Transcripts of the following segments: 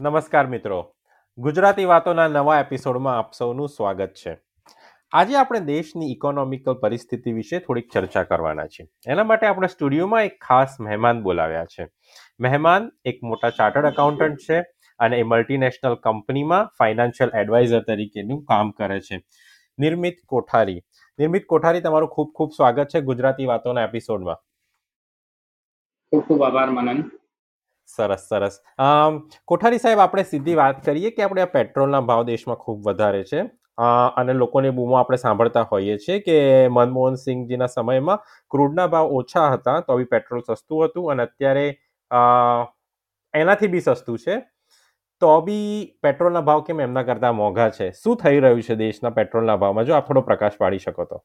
નમસ્કાર મિત્રો. ગુજરાતી વાતોના નવા એપિસોડમાં આપ સૌનું સ્વાગત છે. આજે આપણે દેશની ઇકોનોમિકલ પરિસ્થિતિ વિશે થોડીક ચર્ચા કરવાના છીએ. એના માટે આપણે સ્ટુડિયોમાં એક ખાસ મહેમાન બોલાવ્યા છે. મહેમાન એક મોટા ચાર્ટર્ડ એકાઉન્ટન્ટ છે અને એ મલ્ટીનેશનલ કંપનીમાં ફાઇનાન્શિયલ એડવાઇઝર તરીકેનું કામ કરે છે. નિર્મિત કોઠારી. નિર્મિત કોઠારી તમારું ખૂબ ખૂબ સ્વાગત છે ગુજરાતી વાતોના એપિસોડમાં. ખૂબ ખૂબ આભાર, મનન. સરસ સરસ. કોઠારી સાહેબ, આપણે સીધી વાત કરીએ કે આપણે આ પેટ્રોલના ભાવ દેશમાં ખૂબ વધારે છે. અને લોકોની બૂમો આપણે સાંભળતા હોઈએ છીએ કે મનમોહન સિંહજીના સમયમાં ક્રૂડના ભાવ ઓછા હતા, તો બી પેટ્રોલ સસ્તું હતું અને અત્યારે એનાથી બી સસ્તું છે. તો બી પેટ્રોલના ભાવ કેમ એમના કરતાં મોંઘા છે? શું થઈ રહ્યું છે દેશના પેટ્રોલના ભાવમાં? જો આપ થોડો પ્રકાશ પાડી શકો તો.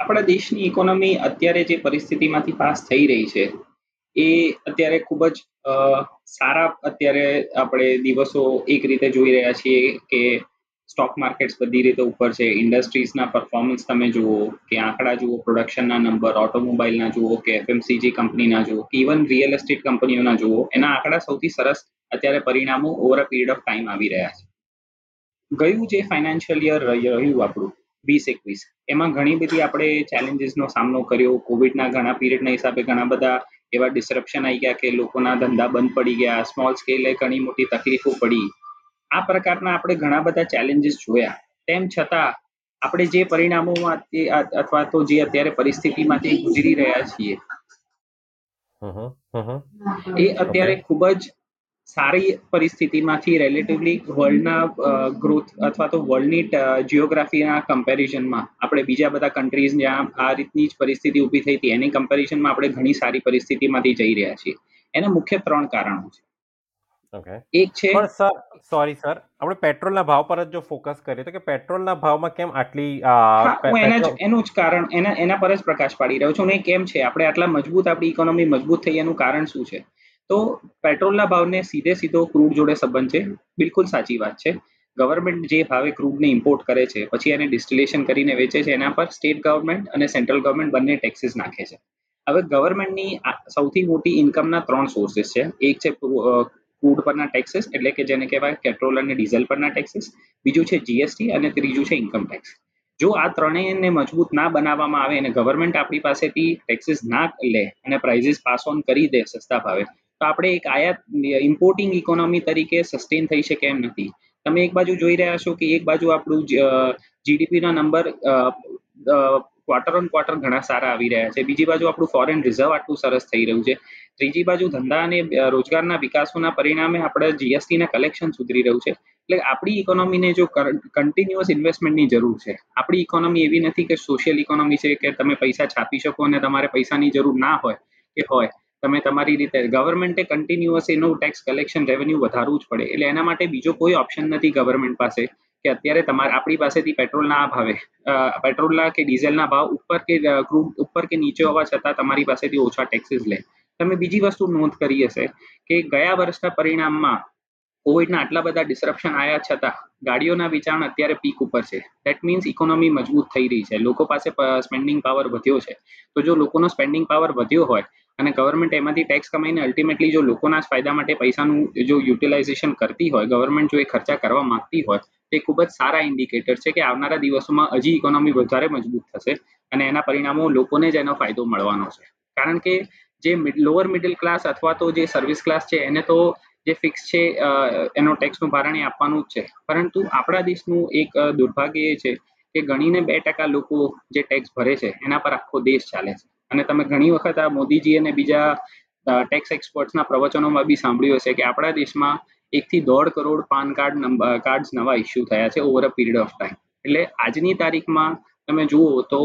આપણા દેશની ઇકોનોમી અત્યારે જે પરિસ્થિતિમાંથી પાસ થઈ રહી છે એ અત્યારે ખૂબ જ સારા અત્યારે આપણે દિવસો એક રીતે જોઈ રહ્યા છીએ કે સ્ટોક માર્કેટ્સ બધી રીતે ઉપર છે. ઇન્ડસ્ટ્રીઝના પરફોર્મન્સ તમે જુઓ કે આંકડા જુઓ પ્રોડક્શનના નંબર ઓટોમોબાઈલના જુઓ કે એફએમસીજી કંપનીના જુઓ ઇવન રિયલ એસ્ટેટ કંપનીઓના જુઓ, એના આંકડા સૌથી સરસ અત્યારે પરિણામો over a period of time આવી રહ્યા છે. ગયું જે ફાઇનાન્શિયલ યર રહ્યું આપણું, વીસ એકવીસ, એમાં ઘણી બધી આપણે ચેલેન્જીસનો સામનો કર્યો. કોવિડના ઘણા પીરિયડના હિસાબે ઘણા બધા એવા ડિસરપ્શન આવી ગયા કે લોકોના ધંધા બંધ પડી ગયા સ્મોલ સ્કેલે ઘણી મોટી તકલીફો પડી. આ પ્રકારના આપણે ઘણા બધા ચેલેન્જીસ જોયા. તેમ છતાં આપણે જે પરિણામોમાં અથવા તો જે અત્યારે પરિસ્થિતિમાંથી ગુજરી રહ્યા છીએ એ અત્યારે ખૂબ જ સારી પરિસ્થિતિમાંથી રિલેટિવલી વર્લ્ડના ગ્રોથ અથવા તો વર્લ્ડની જિયોગ્રાફીના કમ્પેરિઝનમાં આપણે બીજા બધા કન્ટ્રીઝ જ્યાં આ રીતની જ પરિસ્થિતિ ઊભી થઈ હતી એની કમ્પેરિઝનમાં આપણે ઘણી સારી પરિસ્થિતિમાંથી જઈ રહ્યા છીએ. એના મુખ્ય ત્રણ કારણો છે. એક છે સર સોરી સર આપણે પેટ્રોલના ભાવ પર જ જો ફોકસ કરીએ તો કે પેટ્રોલના ભાવમાં કેમ આટલી હું એના જ એનું જ કારણ એના એના પર જ પ્રકાશ પાડી રહ્યો છું. અને કેમ છે? આપણે આટલા મજબૂત આપણી ઇકોનોમી મજબૂત થઈ એનું કારણ શું છે? તો પેટ્રોલના ભાવને સીધે સીધો ક્રૂડ જોડે સંબંધ છે. બિલકુલ સાચી વાત છે. ગવર્મેન્ટ જે ભાવે ક્રૂડને ઇમ્પોર્ટ કરે છે, પછી એને ડિસ્ટિલેશન કરીને વેચે છે, એના પર સ્ટેટ ગવર્મેન્ટ અને સેન્ટ્રલ ગવર્મેન્ટ બંને ટેક્સીસ નાખે છે. હવે ગવર્મેન્ટની સૌથી મોટી ઇન્કમના ત્રણ સોર્સિસ છે. એક છે ક્રૂડ પરના ટેક્સીસ એટલે કે જેને કહેવાય પેટ્રોલ અને ડીઝલ પરના ટેક્સીસ બીજું છે જીએસટી અને ત્રીજું છે ઇન્કમ ટેક્સ જો આ ત્રણેયને મજબૂત ના બનાવવામાં આવે અને ગવર્મેન્ટ આપણી પાસેથી ટેક્સીસ ના લે અને પ્રાઇઝીસ પાસ ઓન કરી દે, સસ્તા ભાવે તો આપણે એક આયાત ઇમ્પોર્ટિંગ ઇકોનોમી તરીકે સસ્ટેન થઈ શકે એમ નથી. તમે એક બાજુ જોઈ રહ્યા છો કે એક બાજુ આપણું જીડીપીના નંબર ક્વાર્ટર ઓન ક્વાર્ટર ઘણા સારા આવી રહ્યા છે. બીજી બાજુ આપણું ફોરેન રિઝર્વ આટલું સરસ થઈ રહ્યું છે. ત્રીજી બાજુ ધંધા અને રોજગારના વિકાસોના પરિણામે આપણે જીએસટીના કલેક્શન સુધરી રહ્યું છે. એટલે આપણી ઇકોનોમીને જો કન્ટિન્યુઅસ ઇન્વેસ્ટમેન્ટની જરૂર છે. આપણી ઇકોનોમી એવી નથી કે સોશિયલ ઇકોનોમી છે કે તમે પૈસા છાપી શકો અને તમારે પૈસાની જરૂર ના હોય, કે હોય. તમે તમારી રીતે ગવર્મેન્ટે કન્ટિન્યુઅસ એનું ટેક્સ કલેક્શન રેવન્યુ વધારવું જ પડે. એટલે એના માટે બીજો કોઈ ઓપ્શન નથી ગવર્મેન્ટ પાસે કે અત્યારે તમારે, આપણી પાસેથી પેટ્રોલના ભાવે. પેટ્રોલના કે ડીઝલના ભાવ ઉપર કે ક્રૂડ ઉપર કે નીચે હોવા છતાં તમારી પાસેથી ઓછા ટેક્સીસ લે. તમે બીજી વસ્તુ નોંધ કરી હશે કે ગયા વર્ષના પરિણામમાં કોવિડના આટલા બધા ડિસ્રપ્શન આવ્યા છતાં ગાડીઓના વિચારણ અત્યારે પીક ઉપર છે. દેટ મીન્સ ઇકોનોમી મજબૂત થઈ રહી છે. લોકો પાસે સ્પેન્ડિંગ પાવર વધ્યો છે. તો જો લોકોનો સ્પેન્ડિંગ પાવર વધ્યો હોય અને ગવર્મેન્ટ એમાંથી ટેક્સ કમાઈને અલ્ટિમેટલી જો લોકોના જ ફાયદા માટે પૈસાનું જો યુટિલાઇઝેશન કરતી હોય ગવર્મેન્ટ જો એ ખર્ચા કરવા માંગતી હોય, તે ખૂબ જ સારા ઇન્ડિકેટર છે કે આવનારા દિવસોમાં હજી ઇકોનોમી વધારે મજબૂત થશે અને એના પરિણામો લોકોને જ એનો ફાયદો મળવાનો છે. કારણ કે જે લોઅર મિડલ ક્લાસ અથવા તો જે સર્વિસ ક્લાસ છે, એને તો જે ફિક્સ છે એનો ટેક્સનું ભારણ એ આપવાનું જ છે. પરંતુ આપણા દેશનું એક દુર્ભાગ્ય એ છે કે ગણીને બે ટકા લોકો જે ટેક્સ ભરે છે, એના પર આખો દેશ ચાલે છે. અને તમે ઘણી વખત આ મોદીજી અને બીજા ટેક્સ એક્સપર્ટ્સના પ્રવચનોમાં બી સાંભળ્યું હશે કે આપણા દેશમાં એકથી દોઢ કરોડ પાન કાર્ડ કાર્ડ નવા ઇસ્યુ થયા છે over a period of time એટલે આજની તારીખમાં તમે જુઓ તો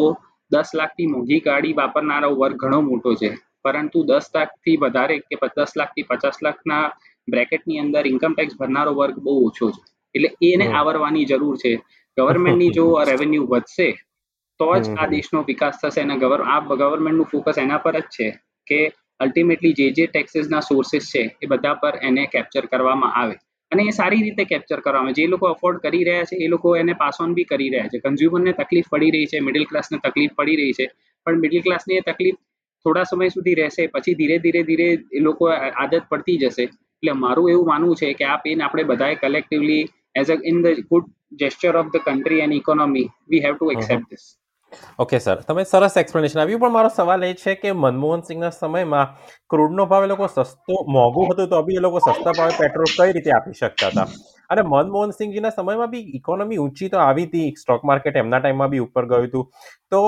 દસ લાખથી મોંઘી ગાડી વાપરનારો વર્ગ ઘણો મોટો છે. પરંતુ દસ લાખથી વધારે કે દસ લાખથી પચાસ લાખના બ્રેકેટની અંદર ઇન્કમ ટેક્સ ભરનારો વર્ગ બહુ ઓછો છે. એટલે એને આવરવાની જરૂર છે. ગવર્મેન્ટની જો રેવન્યુ વધશે તો જ આ દેશનો વિકાસ થશે અને આ ગવર્મેન્ટનું ફોકસ એના પર જ છે કે અલ્ટિમેટલી જે જે ટેક્સીસના સોર્સિસ છે એ બધા પર એને કેપ્ચર કરવામાં આવે. અને એ સારી રીતે કેપ્ચર કરવામાં જે લોકો અફોર્ડ કરી રહ્યા છે એ લોકો એને પાસ ઓન બી કરી રહ્યા છે. કન્ઝ્યુમરને તકલીફ પડી રહી છે મિડલ ક્લાસને તકલીફ પડી રહી છે. પણ મિડલ ક્લાસની એ તકલીફ થોડા સમય સુધી રહેશે પછી ધીરે ધીરે ધીરે એ લોકો આદત પડતી જશે. એટલે મારું એવું માનવું છે કે આ પેન આપણે બધાએ collectively as a in the good gesture of the country and economy we have to accept this okay sir તમે સરસ એક્સપ્લેનેશન આપ્યું, પણ મારો સવાલ એ છે કે મનમોહન સિંહના સમયમાં ક્રૂડનો ભાવ એ લોકો સસ્તો, મોંઘું હતું તો બી એ લોકો સસ્તા ભાવે પેટ્રોલ કઈ રીતે આપી શકતા હતા? અને મનમોહન સિંહજીના સમયમાં બી ઇકોનોમી ઊંચી તો આવી હતી. સ્ટોક માર્કેટ એમના ટાઈમમાં બી ઉપર ગયું હતું. તો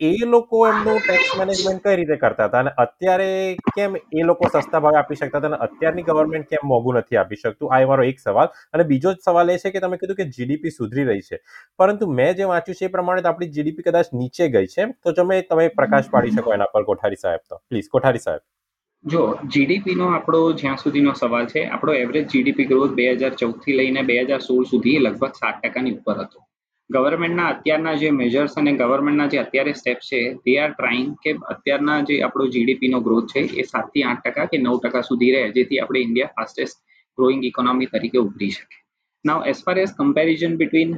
એ લોકો એમનું ટેક્સ મેનેજમેન્ટ કઈ રીતે કરતા હતા? અને અત્યારે કેમ એ લોકો સસ્તા ભાવે આપી શકતા હતા? અને અત્યારની ગવર્મેન્ટ કેમ મોંઘું નથી આપી શકતું? આ મારો એક સવાલ. અને બીજો જ સવાલ એ છે કે તમે કીધું કે જીડીપી સુધરી રહી છે. પરંતુ મેં જે વાંચ્યું છે એ પ્રમાણે આપણી જીડીપી કદાચ નીચે ગઈ છે. તો તમે તમે પ્રકાશ પાડી શકો એના પર, કોઠારી સાહેબ તો. પ્લીઝ કોઠારી સાહેબ. જો જીડીપીનો આપણો જ્યાં સુધીનો સવાલ છે, આપણો એવરેજ જીડીપી ગ્રોથ બે હજાર ચૌદથી લઈને બે હજાર સોળ સુધી લગભગ સાત ટકાની ઉપર હતો. ગવર્મેન્ટના અત્યારના જે મેજર્સ અને ગવર્મેન્ટના જે અત્યારે સ્ટેપ છે તે આર ટ્રાઇંગ કે અત્યારના જે આપણો જીડીપીનો ગ્રોથ છે, એ સાતથી આઠ ટકા કે નવ ટકા સુધી રહે, જેથી આપણે ઇન્ડિયા ફાસ્ટેસ્ટ ગ્રોઈંગ ઇકોનોમી તરીકે ઉભરી શકે. Now as far as comparison between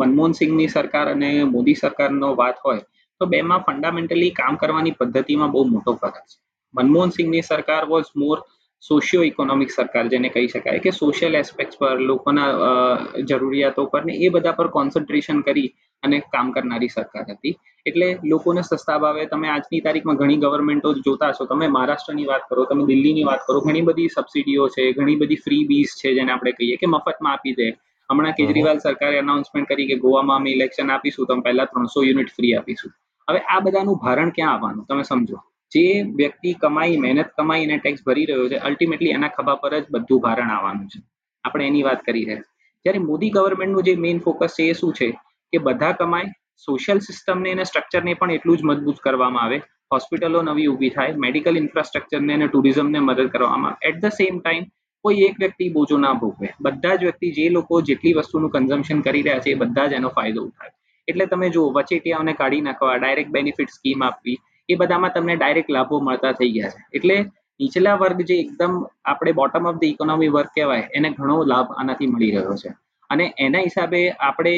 Manmohan સિંહની સરકાર અને મોદી સરકારનો વાત હોય, તો બેમાં ફંડામેન્ટલી કામ કરવાની પદ્ધતિમાં બહુ મોટો ફરક છે. મનમોહન સિંહની સરકાર વોઝ મોર સોશિયો ઇકોનોમિક સરકાર જેને કહી શકાય કે સોશિયલ એસ્પેક્ટ પર લોકોના જરૂરિયાતો પર ને એ બધા પર કોન્સન્ટ્રેશન કરી અને કામ કરનારી સરકાર હતી. એટલે લોકોને સસ્તા ભાવે તમે આજની તારીખમાં ઘણી ગવર્મેન્ટો જોતા છો તમે મહારાષ્ટ્રની વાત કરો તમે દિલ્હીની વાત કરો ઘણી બધી સબસિડીઓ છે ઘણી બધી ફ્રી બીઝ છે જેને આપણે કહીએ કે મફતમાં આપી દે. હમણાં કેજરીવાલ સરકારે અનાઉન્સમેન્ટ કરી કે ગોવામાં અમે ઇલેક્શન આપીશું તમે પહેલા ત્રણસો યુનિટ ફ્રી આપીશું. હવે આ બધાનું ભારણ ક્યાં આવવાનું તમે સમજો. જે વ્યક્તિ કમાઈ, મહેનત કમાઈ અને ટેક્સ ભરી રહ્યો છે અલ્ટિમેટલી એના ખભા પર જ બધું ભારણ આવવાનું છે. આપણે એની વાત કરી રહ્યા જ્યારે મોદી ગવર્મેન્ટનું જે મેઇન ફોકસ છે એ શું છે? કે બધા કમાય સોશિયલ સિસ્ટમને અને સ્ટ્રક્ચરને પણ એટલું જ મજબૂત કરવામાં આવે. હોસ્પિટલો નવી ઊભી થાય મેડિકલ ઇન્ફ્રાસ્ટ્રક્ચરને અને ટુરિઝમને મદદ કરવામાં એટ ધ સેમ ટાઈમ કોઈ એક વ્યક્તિ બોજો ના ભોગવે. બધા જ વ્યક્તિ, જે લોકો જેટલી વસ્તુનું કન્ઝમ્પશન કરી રહ્યા છે એ બધા જ એનો ફાયદો ઉઠાવે. એટલે તમે જુઓ, વચેટિયાઓને કાઢી નાખવા ડાયરેક્ટ બેનિફિટ સ્કીમ આપવી એ બધામાં તમને ડાયરેક્ટ લાભો મળતા થઈ ગયા છે. એટલે નીચલા વર્ગ જે એકદમ આપણે બોટમ ઓફ ધ ઇકોનોમી વર્ગ કહેવાય, એને ઘણો લાભ આનાથી મળી રહ્યો છે. અને એના હિસાબે આપણે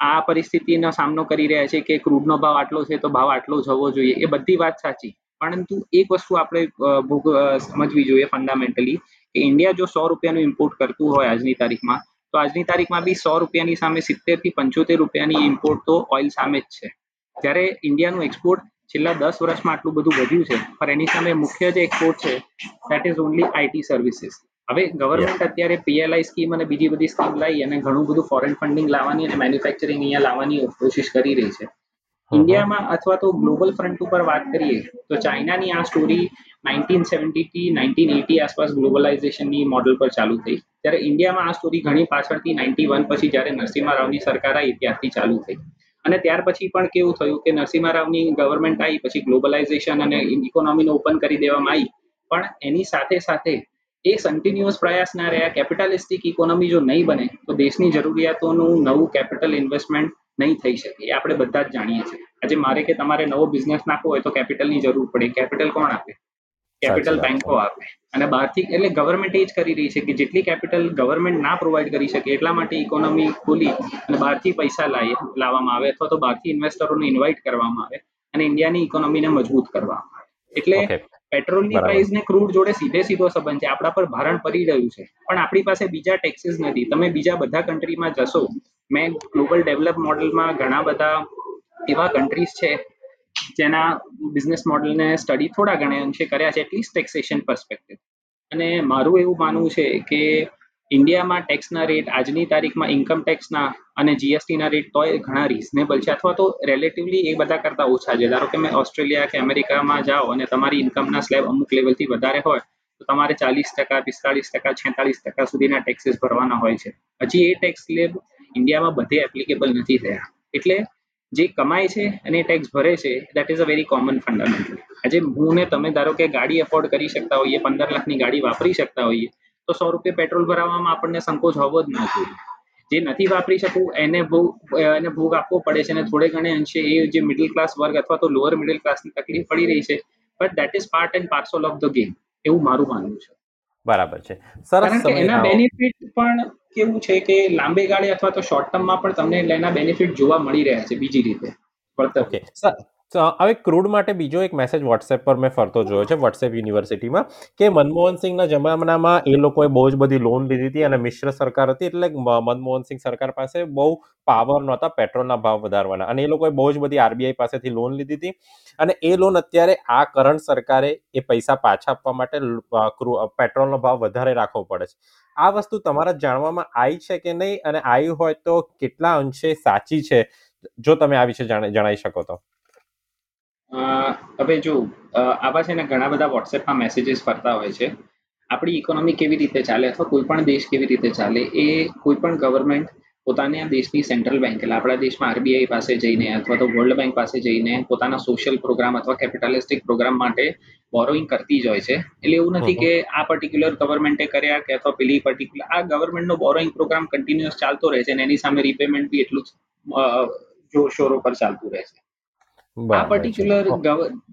આ પરિસ્થિતિનો સામનો કરી રહ્યા છે કે ક્રૂડનો ભાવ આટલો છે તો ભાવ આટલો જવો જોઈએ, એ બધી વાત સાચી. પરંતુ એક વસ્તુ આપણે સમજવી જોઈએ ફંડામેન્ટલી કે ઇન્ડિયા જો સો રૂપિયાનું ઇમ્પોર્ટ કરતું હોય આજની તારીખમાં, તો આજની તારીખમાં બી સો રૂપિયાની સામે સિત્તેરથી પંચોતેર રૂપિયાની ઇમ્પોર્ટ તો ઓઇલ સામે જ છે. જ્યારે ઇન્ડિયાનું એક્સપોર્ટ છેલ્લા દસ વર્ષમાં આટલું બધું વધ્યું છે પણ એની સામે મુખ્ય જે એક્સપોર્ટ છે that is only IT services હવે ગવર્મેન્ટ અત્યારે પીએલઆઈ સ્કીમ અને બીજી બધી સ્કીમ લાવી અને ઘણું બધું ફોરેન ફંડિંગ લાવવાની અને મેન્યુફેક્ચરિંગ અહીંયા લાવવાની કોશિશ કરી રહી છે. ઇન્ડિયામાં અથવા તો ગ્લોબલ ફ્રન્ટ ઉપર વાત કરીએ તો ચાઇનાની આ સ્ટોરી નાઇન્ટીન સેવન્ટી થી નાઇન્ટીન એટી આસપાસ ગ્લોબલાઇઝેશનની મોડલ પર ચાલુ થઈ. ત્યારે ઇન્ડિયામાં આ સ્ટોરી ઘણી પાછળથી નાઇન્ટી વન પછી જ્યારે નરસિંહ રાવની સરકાર આવી ત્યારથી ચાલુ થઈ. અને ત્યાર પછી પણ કેવું થયું કે નરસિંહ રાવની ગવર્મેન્ટ આવી પછી ગ્લોબલાઇઝેશન અને ઇકોનોમીને ઓપન કરી દેવામાં આવી પણ એની સાથે સાથે એ કન્ટિન્યુઅસ પ્રયાસ ના રહ્યા. કેપિટલિસ્ટિક ઇકોનોમી જો નહીં બને, તો દેશની જરૂરિયાતોનું નવું કેપિટલ ઇન્વેસ્ટમેન્ટ નહીં થઈ શકે. એ આપણે બધા જ જાણીએ છીએ. આજે મારે કે તમારે નવો બિઝનેસ નાખવો હોય તો કેપિટલની જરૂર પડે. કેપિટલ કોણ આપે? કેપિટલ બેંકો આપે. અને બહારથી એટલે ગવર્મેન્ટ એ જ કરી રહી છે કે જેટલી કેપિટલ ગવર્મેન્ટ ના પ્રોવાઈડ કરી શકે એટલા માટે ઇકોનોમી ખોલી અને બહારથી પૈસા લાવવામાં આવે અથવા તો બહારથી ઇન્વેસ્ટરોને ઇન્વાઇટ કરવામાં આવે અને ઇન્ડિયાની ઇકોનોમીને મજબૂત કરવામાં આવે. એટલે પેટ્રોલની પ્રાઇસ ને ક્રૂડ જોડે સીધે સીધો સંબંધ છે. આપણા પર ભારણ પડી રહ્યું છે. પણ આપણી પાસે બીજા ટેક્સીસ નથી. તમે બીજા બધા કન્ટ્રીમાં જશો મેં ગ્લોબલ ડેવલપ મોડલમાં ઘણા બધા એવા કન્ટ્રીઝ છે જેના બિઝનેસ મોડલને સ્ટડી થોડા ઘણા અંશે કર્યા છે એટલીસ્ટ ટેક્સેશન પર્સપેક્ટિવ અને મારું એવું માનવું છે કે ઇન્ડિયામાં ટેક્સના રેટ આજની તારીખમાં ઇન્કમ ટેક્સના અને જીએસટીના રેટ તોય ઘણા રિઝનેબલ છે. અથવા તો રિલેટિવલી એ બધા કરતાં ઓછા છે. ધારો કે મેં ઓસ્ટ્રેલિયા કે અમેરિકામાં જાઓ અને તમારી ઇન્કમના સ્લેબ અમુક લેવલથી વધારે હોય, તો તમારે ચાલીસ ટકા, પિસ્તાળીસ ટકા છેતાલીસ ટકા સુધીના ટેક્સીસ ભરવાના હોય છે. હજી એ ટેક્સ સ્લેબ ઇન્ડિયામાં બધે એપ્લિકેબલ નથી થયા. એટલે જે કમાય છે અને ટેક્સ ભરે છે that is a very common fundamental આજે હું ને તમે ધારો કે ગાડી એફોર્ડ કરી શકતા હોઈએ પંદર લાખની ગાડી વાપરી શકતા હોઈએ તો સો રૂપિયા પેટ્રોલ ભરાવવામાં આપણને સંકોચ હોવો જ ન જોઈએ. જે નથી વાપરી શકવું એને ભોગ એને ભોગ આપવો પડે છે અને થોડે ઘણે અંશે એ જે મિડલ ક્લાસ વર્ગ અથવા તો લોઅર મિડલ ક્લાસની તકલીફ પડી રહી છે but that is part and parcel of the game એવું મારું માનવું છે. બરાબર છે. સરસ એના બેનિફિટ પણ કેવું છે કે લાંબે ગાળે અથવા તો શોર્ટ ટર્મમાં પણ તમને એના બેનિફિટ જોવા મળી રહ્યા છે બીજી રીતે? ઓકે તો હવે ક્રૂડ માટે બીજો એક મેસેજ વોટ્સએપ પર મેં ફરતો જોયો છે વોટ્સએપ યુનિવર્સિટીમાં કે મનમોહન સિંહના જમાનામાં એ લોકોએ બહુ જ બધી લોન લીધી હતી અને મિશ્ર સરકાર હતી એટલે મનમોહનસિંહ મનમોહન સિંહ સરકાર પાસે બહુ પાવર નહોતા પેટ્રોલના ભાવ વધારવાના. અને એ લોકોએ બહુ જ બધી આરબીઆઈ પાસેથી લોન લીધી હતી અને એ લોન અત્યારે આ કરંટ સરકારે એ પૈસા પાછા આપવા માટે પેટ્રોલનો ભાવ વધારે રાખવો પડે છે. આ વસ્તુ તમારા જાણવામાં આવી છે કે નહીં? અને આવી હોય તો કેટલા અંશે સાચી છે? જો તમે આ વિશે જાણ- જણાવી શકો તો. હવે જો આવા છે ને ઘણા બધા વોટ્સએપમાં મેસેજીસ ફરતા હોય છે. આપણી ઇકોનોમી કેવી રીતે ચાલે અથવા કોઈ પણ દેશ કેવી રીતે ચાલે એ કોઈ પણ ગવર્મેન્ટ પોતાની આ દેશની સેન્ટ્રલ બેંક એટલે આપણા દેશમાં આરબીઆઈ પાસે જઈને અથવા તો વર્લ્ડ બેંક પાસે જઈને પોતાના સોશિયલ પ્રોગ્રામ અથવા કેપિટલિસ્ટિક પ્રોગ્રામ માટે બોરોઈંગ કરતી જ હોય છે. એટલે એવું નથી કે આ પર્ટિક્યુલર ગવર્મેન્ટે કર્યા કે અથવા પેલી પર્ટિક્યુલર આ ગવર્મેન્ટનો બોરોઈંગ પ્રોગ્રામ કન્ટિન્યુઅસ ચાલતો રહે છે અને એની સામે રીપેમેન્ટ બી એટલું જ જોરશોર જોરશોરો પર ચાલતું રહે છે. આ બરાબર છે.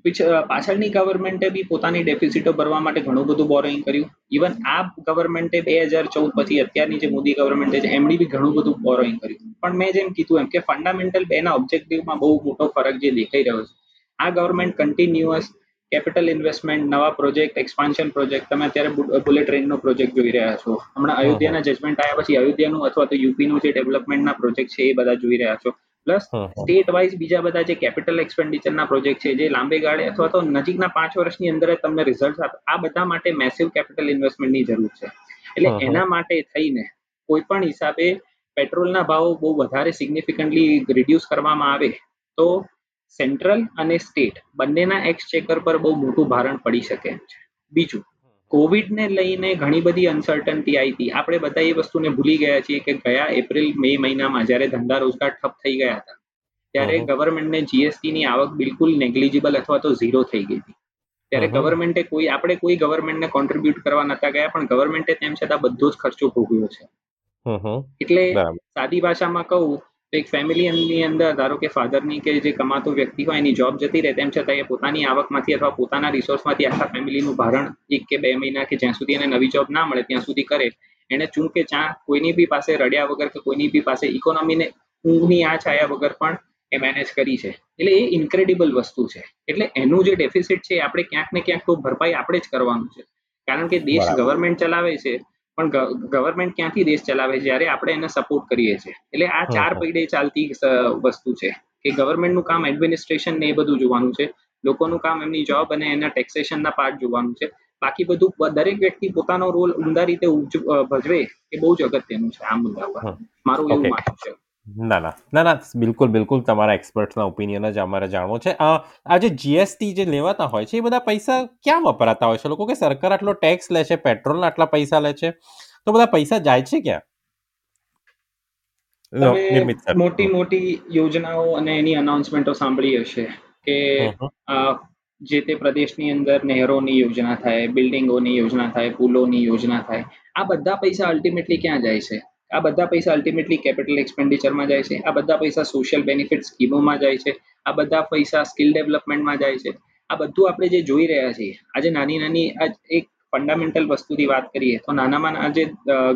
પર્ટિક્યુલર પાછળની ગવર્મેન્ટે બી પોતાની ડેફિસિટો ભરવા માટે ઘણું બધું બોરોઈંગ કર્યું. ઇવન આ ગવર્મેન્ટે બે હજાર ચૌદ પછી અત્યારની જે મોદી ગવર્મેન્ટ છે એમણે બી ઘણું બધું બોરોઈંગ કર્યું. પણ મેં જેમ કીધું એમ કે ફંડામેન્ટલ બેના ઓબ્જેક્ટિવમાં બહુ મોટો ફરક જે દેખાઈ રહ્યો છે. આ ગવર્મેન્ટ કન્ટિન્યુઅસ કેપિટલ ઇન્વેસ્ટમેન્ટ નવા પ્રોજેક્ટ એક્સપાન્શન પ્રોજેક્ટ તમે અત્યારે બુલેટ ટ્રેનનો પ્રોજેક્ટ જોઈ રહ્યા છો. હમણાં અયોધ્યાના જજમેન્ટ આવ્યા પછી અયોધ્યાનું અથવા તો યુપીનું જે ડેવલપમેન્ટના પ્રોજેક્ટ છે એ બધા જોઈ રહ્યા છો. પ્લસ. સ્ટેટ વાઇઝ બીજા બધા જે કેપિટલ એક્સપેન્ડિચરના પ્રોજેક્ટ છે જે લાંબે ગાળે અથવા તો નજીકના પાંચ વર્ષની અંદર તમને રિઝલ્ટ આપે આ બધા માટે મેસિવ કેપિટલ ઇન્વેસ્ટમેન્ટની જરૂર છે એટલે. એના માટે થઈને કોઈ પણ હિસાબે પેટ્રોલના ભાવ બહુ વધારે સિગ્નિફિકન્ટલી રિડ્યુસ કરવામાં આવે તો સેન્ટ્રલ અને સ્ટેટ બંનેના એક્સચેકર પર બહુ મોટું ભારણ પડી શકે બીજું કોવિડને લઈને ઘણી બધી અનસર્ટનટી આવી હતી. આપણે બધા એ વસ્તુને ભૂલી ગયા છીએ કે ગયા એપ્રિલ મે મહિનામાં જ્યારે ધંધા રોજગાર ઠપ થઈ ગયા હતા ત્યારે. ગવર્મેન્ટને જીએસટી ની આવક બિલકુલ નેગ્લિજિબલ અથવા તો ઝીરો થઈ ગઈ હતી. ત્યારે ગવર્મેન્ટે કોઈ આપણે કોઈ ગવર્મેન્ટને કોન્ટ્રીબ્યુટ કરવા નતા ગયા પણ ગવર્મેન્ટે તેમ છતાં બધો જ ખર્ચો ભોગવ્યો છે. એટલે સાદી ભાષામાં કહું એક ફેમિલીની અંદર ધારો કે ફાધરની કે જે કમાતો વ્યક્તિ હોય એની જોબ જતી રહે તેમ છતાં એ પોતાની આવકમાંથી અથવા પોતાના રિસોર્સમાંથી આખા ફેમિલીનું ભારણ એક કે બે મહિના કે જ્યાં સુધી એને નવી જોબ ના મળે ત્યાં સુધી કરે. એને ચૂં કે ચા કોઈની બી પાસે રડ્યા વગર કે કોઈની બી પાસે ઇકોનોમીને ઊંઘની આ છાયા વગર પણ એ મેનેજ કરી છે. એટલે એ ઇન્ક્રેડિબલ વસ્તુ છે. એટલે એનું જે ડેફિસિટ છે આપણે ક્યાંક ને ક્યાંક તો ભરપાઈ આપણે જ કરવાનું છે. કારણ કે દેશ ગવર્મેન્ટ ચલાવે છે પણ ગવર્મેન્ટ ક્યાંથી દેશ ચલાવે છે જ્યારે આપણે એને સપોર્ટ કરીએ છીએ? એટલે આ ચાર પૈડે ચાલતી વસ્તુ છે કે ગવર્મેન્ટનું કામ એડમિનિસ્ટ્રેશન ને એ બધું જોવાનું છે. લોકોનું કામ એમની જોબ અને એના ટેક્સેશનના પાર્ટ જોવાનું છે. બાકી બધું દરેક વ્યક્તિ પોતાનો રોલ ઉમદા રીતે ભજવે એ બહુ જ અગત્યનું છે આ મુદ્દા પર. મારું એવું માનવું છે. ના ના. ના ના બિલકુલ બિલકુલ. તમારા એક્સપર્ટના ઓપિનિયન જ અમારે જાણવો છે. આ જે જીએસટી જે લેવાતા હોય છે એ બધા પૈસા ક્યાં વપરાતા હોય છે? લોકો કે સરકાર આટલો ટેક્સ લે છે પેટ્રોલના આટલા પૈસા લે છે. તો બધા પૈસા જાય છે ક્યાં? મોટી મોટી યોજનાઓ અને એની અનાઉન્સમેન્ટો સાંભળી હશે કે. જે તે પ્રદેશની અંદર નહેરોની યોજના થાય બિલ્ડિંગોની યોજના થાય પુલોની યોજના થાય આ બધા પૈસા અલ્ટિમેટલી ક્યાં જાય છે? આ બધા પૈસા અલ્ટિમેટલી કેપિટલ એક્સપેન્ડિચરમાં જાય છે. આ બધા પૈસા સોશિયલ બેનિફિટ સ્કીમોમાં જાય છે. આ બધા પૈસા સ્કિલ ડેવલપમેન્ટમાં જાય છે. આ બધું આપણે જે જોઈ રહ્યા છીએ, આજે નાની નાની આ એક ફંડામેન્ટલ વસ્તુની વાત કરીએ, તો નાનામાં આજે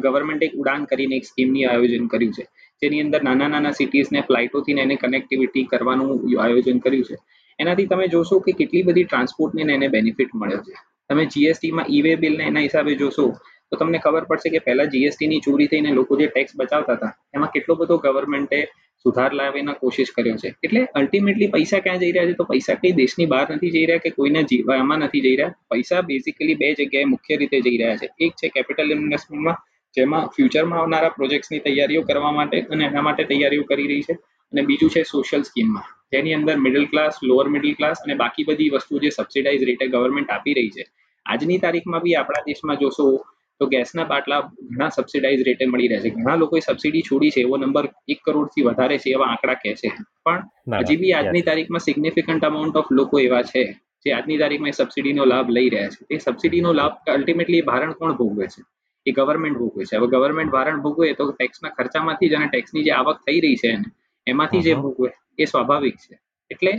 ગવર્મેન્ટ એક ઉડાન કરીને એક સ્કીમની આયોજન કર્યું છે. જેની અંદર નાના નાના સિટીઝને ફ્લાઇટોથી એને કનેક્ટિવિટી કરવાનું આયોજન કર્યું છે. એનાથી તમે જોશો કે કેટલી બધી ટ્રાન્સપોર્ટને એને બેનિફિટ મળ્યો છે. તમે જીએસટીમાં ઈ વે બિલને એના હિસાબે જોશો તો તમને ખબર પડશે કે પહેલા જીએસટી ની ચોરી થઈને લોકો જે ટેક્સ બચાવતા હતા, એમાં કેટલો બધો ગવર્મેન્ટે સુધાર લાવીને કોશિશ કર્યો છે. એટલે અલ્ટિમેટલી પૈસા ક્યાં જઈ રહ્યા છે? તો પૈસા કઈ દેશની બહાર નથી જઈ રહ્યા કે કોઈને જીવામાં નથી જઈ રહ્યા. પૈસા બેઝિકલી બે જગ્યાએ મુખ્ય રીતે જઈ રહ્યા છે. એક છે કેપિટલ ઇન્વેસ્ટમેન્ટમાં જેમાં ફ્યુચરમાં આવનારા પ્રોજેક્ટ્સની તૈયારીઓ કરવા માટે અને એના માટે તૈયારીઓ કરી રહી છે. અને બીજું છે સોશિયલ સ્કીમમાં જેની અંદર middle class lower middle class અને બાકી બધી વસ્તુ જે સબસિડાઇઝ રેટે ગવર્મેન્ટ આપી રહી છે. આજની તારીખમાં બી આપણા દેશમાં જોશો તો ગેસના બાટલા ઘણા સબસિડાઇઝ રેટે મળી રહે છે ઘણા લોકોએ સબસિડી છોડી છે એવો નંબર એક કરોડથી વધારે છે એવા આંકડા કહે છે. પણ હજી બી આજની તારીખમાં સિગ્નિફિકન્ટ અમાઉન્ટ ઓફ લોકો એવા છે જે આજની તારીખમાં એ સબસિડીનો લાભ લઈ રહ્યા છે. એ સબસિડીનો લાભ અલ્ટિમેટલી ભારણ કોણ ભોગવે છે? એ ગવર્મેન્ટ ભોગવે છે. હવે ગવર્મેન્ટ ભારણ ભોગવે તો ટેક્સના ખર્ચામાંથી જ અને ટેક્સની જે આવક થઈ રહી છે એમાંથી જે. ભોગવે એ સ્વાભાવિક છે. એટલે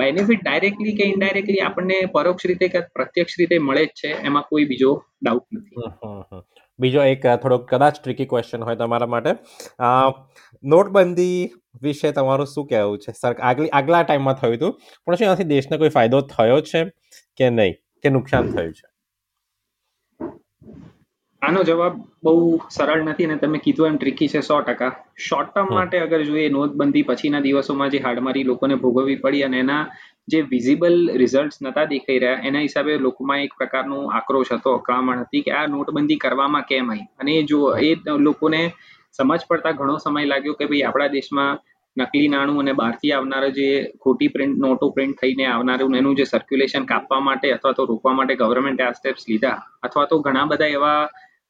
બેનિફિટ ડાયરેક્ટલી કે ઇનડાયરેક્ટલી આપણને પરોક્ષ રીતે કે પ્રત્યક્ષ રીતે મળે જ છે, એમાં કોઈ બીજો ડાઉટ નથી. બીજો એક થોડો કદાચ ટ્રિકી ક્વેશ્ચન હોય તમારા માટે. નોટબંધી વિશે તમારું શું કહેવું છે? સર, આગલી, આગલા ટાઈમમાં થયું હતું. પણ શું એનાથી દેશને કોઈ ફાયદો થયો છે કે નહીં? કે નુકસાન થયું છે? આનો જવાબ બહુ સરળ નથી અને તમે કીધું એમ ટ્રિકી છે સો ટકા. શોર્ટ ટર્મ માટે અગર જોઈએ નોટબંધી પછીના દિવસોમાં જે હાડમારી લોકોને ભોગવવી પડી અને એના જે વિઝિબલ રિઝલ્ટ નતા દેખાઈ રહ્યા એના હિસાબે લોકોમાં એક પ્રકારનો આક્રોશ હતો અકળામણ હતી કે આ નોટબંધી કરવામાં કેમ આવી? અને જો એ લોકોને સમજ પડતા ઘણો સમય લાગ્યો કે ભાઈ આપણા દેશમાં નકલી નાણું અને બહારથી આવનારા જે ખોટી પ્રિન્ટ નોટો પ્રિન્ટ થઈને આવનારું એનું જે સર્ક્યુલેશન કાપવા માટે અથવા તો રોકવા માટે ગવર્મેન્ટે આ સ્ટેપ્સ લીધા અથવા તો ઘણા બધા એવા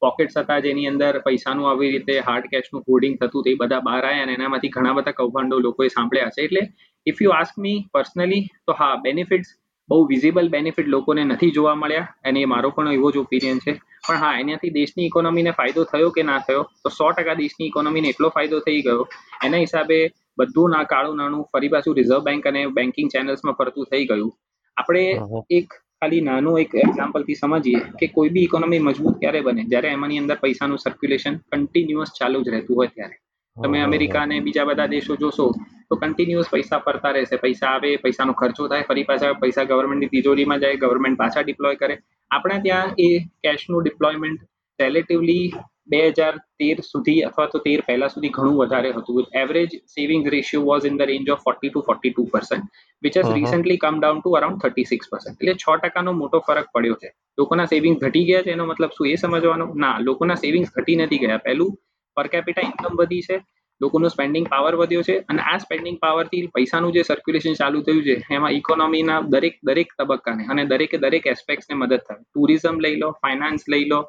પોકેટ્સ હતા જેની અંદર પૈસાનું આવી રીતે હાર્ડ કેશનું હોર્ડિંગ થતું તે બધા બહાર આવ્યા અને એનામાંથી ઘણા બધા કૌભાંડો લોકોએ સાંભળ્યા છે. એટલે if you ask me personally તો હા બેનિફિટ્સ બહુ વિઝિબલ બેનિફિટ લોકોને નથી જોવા મળ્યા. અને એ મારો પણ એવો જ ઓપિનિયન છે. પણ હા એનાથી દેશની ઇકોનોમીને ફાયદો થયો કે ના થયો? તો સો ટકા દેશની ઇકોનોમીને એટલો ફાયદો થઈ ગયો. એના હિસાબે બધું ના કાળું નાણું ફરી પાછું રિઝર્વ બેંક અને બેન્કિંગ ચેનલ્સમાં ફરતું થઈ ગયું. આપણે એક ખાલી નાનું એક એક્ઝામ્પલથી સમજીએ કે કોઈ બી ઇકોનોમી મજબૂત ક્યારે બને? જ્યારે એમાંની અંદર પૈસાનું સર્ક્યુલેશન કન્ટિન્યુઅસ ચાલુ જ રહેતું હોય ત્યારે. તમે અમેરિકા અને બીજા બધા દેશો જોશો તો કન્ટિન્યુઅસ પૈસા ફરતા રહેશે. પૈસા આવે પૈસાનો ખર્ચો થાય ફરી પાછા પૈસા ગવર્મેન્ટની તિજોરીમાં જાય ગવર્મેન્ટ પાછા ડિપ્લોય કરે. આપણે ત્યાં એ કેશનું ડિપ્લોયમેન્ટ રિલેટિવલી બે હજાર તેર સુધી અથવા તો તેર પહેલા સુધી ઘણું વધારે હતું. Average saving ratio was in the range of forty two forty two percent which has recently come down to around thirty six percent એટલે છ ટકાનો મોટો ફરક પડ્યો છે. લોકોના સેવિંગ ઘટી ગયા છે એનો મતલબ શું એ સમજવાનો? ના લોકોના સેવિંગ ઘટી નથી ગયા. પહેલું પર કેપિટા ઇન્કમ વધી છે લોકોનો સ્પેન્ડિંગ પાવર વધ્યો છે અને આ સ્પેન્ડિંગ પાવરથી પૈસાનું જે સર્ક્યુલેશન ચાલુ થયું છે એમાં ઇકોનોમીના દરેક દરેક તબક્કાને અને દરેકે દરેક એસ્પેક્ટને મદદ થાય. ટુરિઝમ લઈ લો ફાઇનાન્સ લઈ લો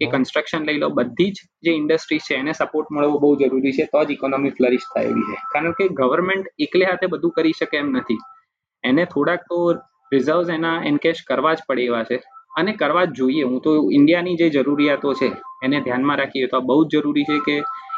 કે કન્સ્ટ્રક્શન લઈ લો બધી જ જે ઇન્ડસ્ટ્રી છે એને સપોર્ટ મળવો બહુ જરૂરી છે તો જ ઇકોનોમી ફ્લરિશ થાય એવી છે. કારણ કે ગવર્મેન્ટ એકલે હાથે બધું કરી શકે એમ નથી. એને થોડાક તો રિઝર્વ એના એનકેશ કરવા જ પડે એવા છે. અને કરવા જ જોઈએ. હું તો ઇન્ડિયાની જે જરૂરિયાતો છે એને ધ્યાનમાં રાખીએ તો બહુ જ જરૂરી છે કે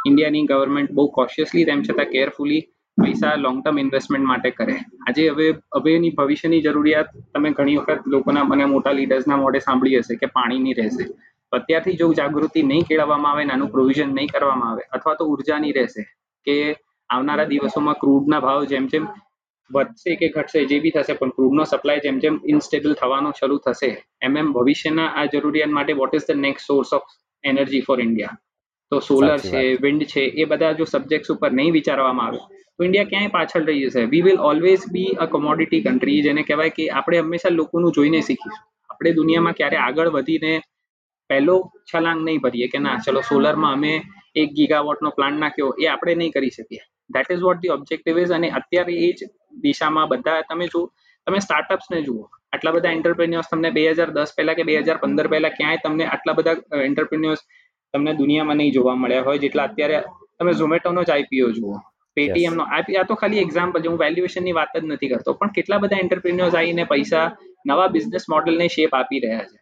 ઇન્ડિયાની ગવર્મેન્ટ બહુ કોશિયસલી તેમ છતાં કેરફુલી પૈસા લોંગ ટર્મ ઇન્વેસ્ટમેન્ટ માટે કરે. આજે હવે હવેની ભવિષ્યની જરૂરિયાત તમે ઘણી વખત લોકોના મને મોટા લીડર્સના મોઢે સાંભળી હશે કે પાણીની રહેશે. અત્યારથી જો જાગૃતિ નહીં કેળવવામાં આવે, નાનું પ્રોવિઝન નહીં કરવામાં આવે, અથવા તો ઉર્જાની રહેશે, કે આવનારા દિવસોમાં ક્રૂડના ભાવ જેમ જેમ વધશે કે ઘટશે, જે બી થશે, પણ ક્રૂડનો સપ્લાય જેમ જેમ ઇન્સ્ટેબલ થવાનો શરૂ થશે, એમ એમ ભવિષ્યના આ જરૂરિયાત માટે what is the next source of energy for India તો સોલર છે વિન્ડ છે એ બધા જો સબ્જેક્ટ્સ ઉપર નહીં વિચારવામાં આવે તો ઇન્ડિયા ક્યાંય પાછળ રહી જશે. We will always be a commodity country જેને કહેવાય કે આપણે હંમેશા લોકોનું જોઈને શીખીશું. આપણે દુનિયામાં ક્યારે આગળ વધીને પહેલો છલાંગ નહીં ભરીએ કે ના ચલો સોલરમાં અમે એક ગીગાવોટનો પ્લાન્ટ નાખ્યો એ આપણે નહીં કરી શકીએ. That is what the objective is અને અત્યારે એ જ દિશામાં બધા તમે જો તમે સ્ટાર્ટઅપ્સને જુઓ આટલા બધા એન્ટરપ્રિન્યોર્સ તમને બે હજાર દસ પહેલા કે બે હજાર પંદર પહેલા ક્યાંય તમને આટલા બધા એન્ટરપ્રેન્યોર્સ તમને દુનિયામાં નહીં જોવા મળ્યા હોય જેટલા અત્યારે તમે ઝોમેટોનો જ આઈપીઓ જુઓ. પેટીએમ નો આ તો ખાલી એક્ઝામ્પલ હું વેલ્યુએશનની વાત જ નથી કરતો પણ કેટલા બધા એન્ટરપ્રિન્યોર્સ આવીને પૈસા નવા બિઝનેસ મોડેલને શેપ આપી રહ્યા છે.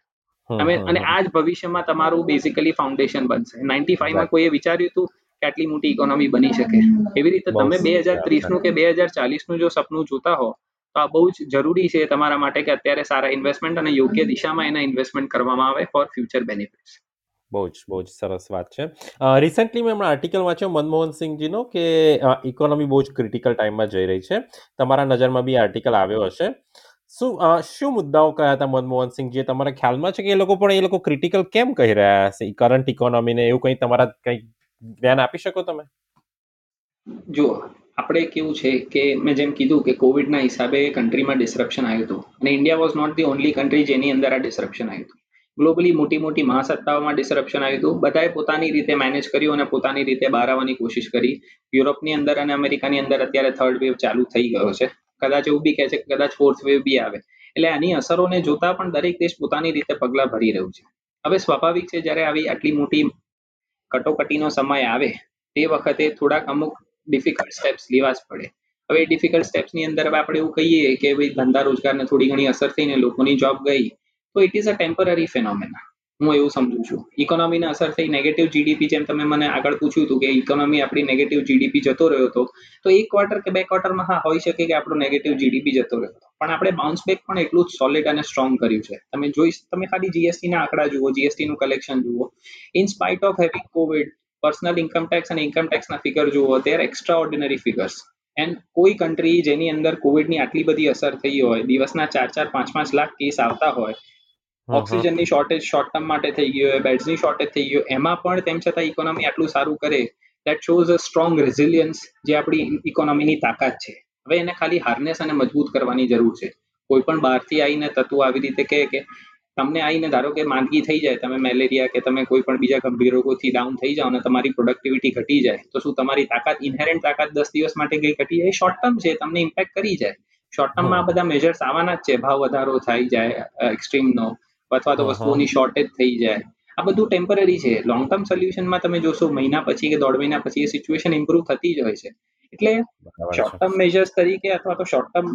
તમે અને આ જ ભવિષ્યમાં તમારું બેઝિકલી ફાઉન્ડેશન બનશે. નાઇન્ટી ફાઈવમાં કોઈએ વિચાર્યું હતું કે આટલી મોટી ઇકોનોમી બની શકે. એવી રીતે તમે બે હજાર ત્રીસનું કે બે હજાર ચાલીસનું જો સપનું જોતા હો તો આ બહુ જ જરૂરી છે તમારા માટે કે અત્યારે સારા ઇન્વેસ્ટમેન્ટ અને યોગ્ય દિશામાં એના ઇન્વેસ્ટમેન્ટ કરવામાં આવે ફોર ફ્યુચર બેનિફિટ્સ બહુ જ બહુ જ સરસ વાત છે. રિસેન્ટલી મેં હમણાં આર્ટિકલ વાંચ્યો મનમોહન સિંહજીનો કે ઇકોનોમી બહુ જ ક્રિટિકલ ટાઈમમાં જઈ રહી છે. તમારા નજરમાં બી આર્ટિકલ આવ્યો હશે. શું શું મુદ્દાઓ કયા હતા મનમોહન સિંહજીએ? તમારા ખ્યાલમાં છે કે એ લોકો પણ એ લોકો ક્રિટિકલ કેમ કહી રહ્યા હશે? કરંટ ઇકોનોમીને એવું કંઈ તમારા કંઈ ધ્યાન આપી શકો તમે? જો, આપણે કેવું છે કે મેં જેમ કીધું કે કોવિડના હિસાબે કન્ટ્રીમાં ડિસરપ્શન આવ્યું હતું. અને India was not the only country જેની અંદર આ ડિસરપ્શન આવ્યું હતું. ગ્લોબલી મોટી મોટી મહાસત્તાઓમાં ડિસરપ્શન આવ્યું હતું. બધાએ પોતાની રીતે મેનેજ કર્યું અને પોતાની રીતે બહાર આવવાની કોશિશ કરી. યુરોપની અંદર અને અમેરિકાની અંદર અત્યારે થર્ડ વેવ ચાલુ થઈ ગયો છે. કદાચ એવું બી કહે છે કે કદાચ ફોર્થ વેવ બી આવે. એટલે આની અસરોને જોતા પણ દરેક દેશ પોતાની રીતે પગલાં ભરી રહ્યું છે. હવે સ્વાભાવિક છે, જ્યારે આવી આટલી મોટી કટોકટીનો સમય આવે, તે વખતે થોડાક અમુક ડિફિકલ્ટ સ્ટેપ્સ લેવા જ પડે. હવે ડિફિકલ્ટ સ્ટેપ્સની અંદર હવે આપણે એવું કહીએ કે ભાઈ ધંધા રોજગારને થોડી ઘણી અસર થઈને લોકોની જોબ ગઈ તો it is a temporary phenomena હું એવું સમજુ છું. ઇકોનોમીને અસર થઈ નેગેટિવ જીડીપી જેમ તમે મને આગળ પૂછ્યું હતું કે ઇકોનોમી આપણી નેગેટિવ જીડીપી જતો રહ્યો હતો, તો એક ક્વાર્ટર કે બે ક્વાર્ટરમાં હા, હોઈ શકે કે આપણો નેગેટિવ જીડીપી જતો રહ્યો હતો. પણ આપણે બાઉન્સ બેક પણ એટલું જ સોલિડ અને સ્ટ્રોંગ કર્યું છે. તમે જોઈ તમે ખાલી જીએસટી ના આંકડા જુઓ જીએસટી નું કલેક્શન જુઓ. In spite of having COVID personal income tax અને ઇન્કમ ટેક્સના ફિગર જુઓ there extraordinary figures and કોઈ કન્ટ્રી જેની અંદર કોવિડની આટલી બધી અસર થઈ હોય, દિવસના ચાર ચાર પાંચ પાંચ લાખ કેસ આવતા હોય ઓક્સિજનની શોર્ટેજ શોર્ટ ટર્મ માટે થઈ ગયું હોય બેડ્સની શોર્ટેજ થઈ ગયું એમાં પણ તેમ છતાં ઇકોનોમી આટલું સારું કરે that shows a strong resilience જે આપણી ઇકોનોમીની તાકાત છે. હવે એને ખાલી હાર્નેસ અને મજબૂત કરવાની જરૂર છે. કોઈ પણ બહારથી આવીને તત્વો આવી રીતે કહે કે તમને આવીને ધારો કે માંદગી થઈ જાય તમે મેલેરિયા કે તમે કોઈ પણ બીજા ગંભીર રોગોથી ડાઉન થઈ જાઓ અને તમારી પ્રોડક્ટિવિટી ઘટી જાય તો શું તમારી તાકાત ઇનહેરન્ટ તાકાત દસ દિવસ માટે ગઈ ઘટી જાય? શોર્ટ ટર્મ છે તમને ઇમ્પેક્ટ કરી જાય. શોર્ટ ટર્મમાં આ બધા મેજર્સ આવવાના જ છે. ભાવ વધારો થઈ જાય એક્સ્ટ્રીમનો અથવા તો વસ્તુઓની શોર્ટેજ થઈ જાય. આ બધું ટેમ્પરરી છે. લોંગ ટર્મ સોલ્યુશનમાં તમે જોશો મહિના પછી કે દોઢ મહિના પછી એ સિચ્યુએશન ઇમ્પ્રુવ થતી જ હોય છે. એટલે શોર્ટ ટર્મ મેજર્સ તરીકે અથવા તો શોર્ટ ટર્મ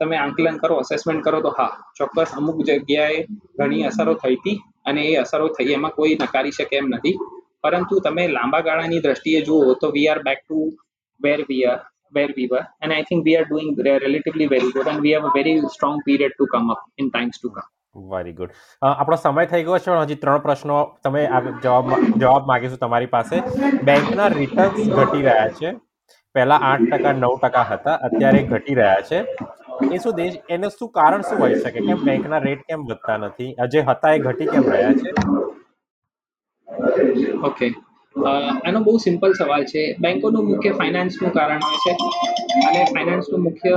તમે આંકલન કરો અસેસમેન્ટ કરો તો હા ચોક્કસ અમુક જગ્યાએ ઘણી અસરો થઈ હતી અને એ અસરો થઈ એમાં કોઈ નકારી શકે એમ નથી. પરંતુ તમે લાંબા ગાળાની દ્રષ્ટિએ જુઓ તો we are back to where we are where we were. And i think we are doing relatively very good and we have a very strong period to come up in times to come. Very good આપણો સમય થઈ ગયો છે, પણ હજી ત્રણ પ્રશ્નો તમે જવાબ જવાબ માગીશું તમારી પાસે. બેંકના રિટર્ન્સ ઘટી રહ્યા છે. પહેલા આઠ ટકા, નવ ટકા હતા, અત્યારે ઘટી રહ્યા છે. એ શું દેશ, એને શું કારણ શું હોઈ શકે? કેમ બેંકના રેટ કેમ વધતા નથી? જે હતા એ ઘટી કેમ રહ્યા છે? ઓકે આનો બહુ સિમ્પલ સવાલ છે. બેંકોનું મુખ્ય ફાઇનાન્સનું કારણ હોય છે. અને ફાઇનાન્સનું મુખ્ય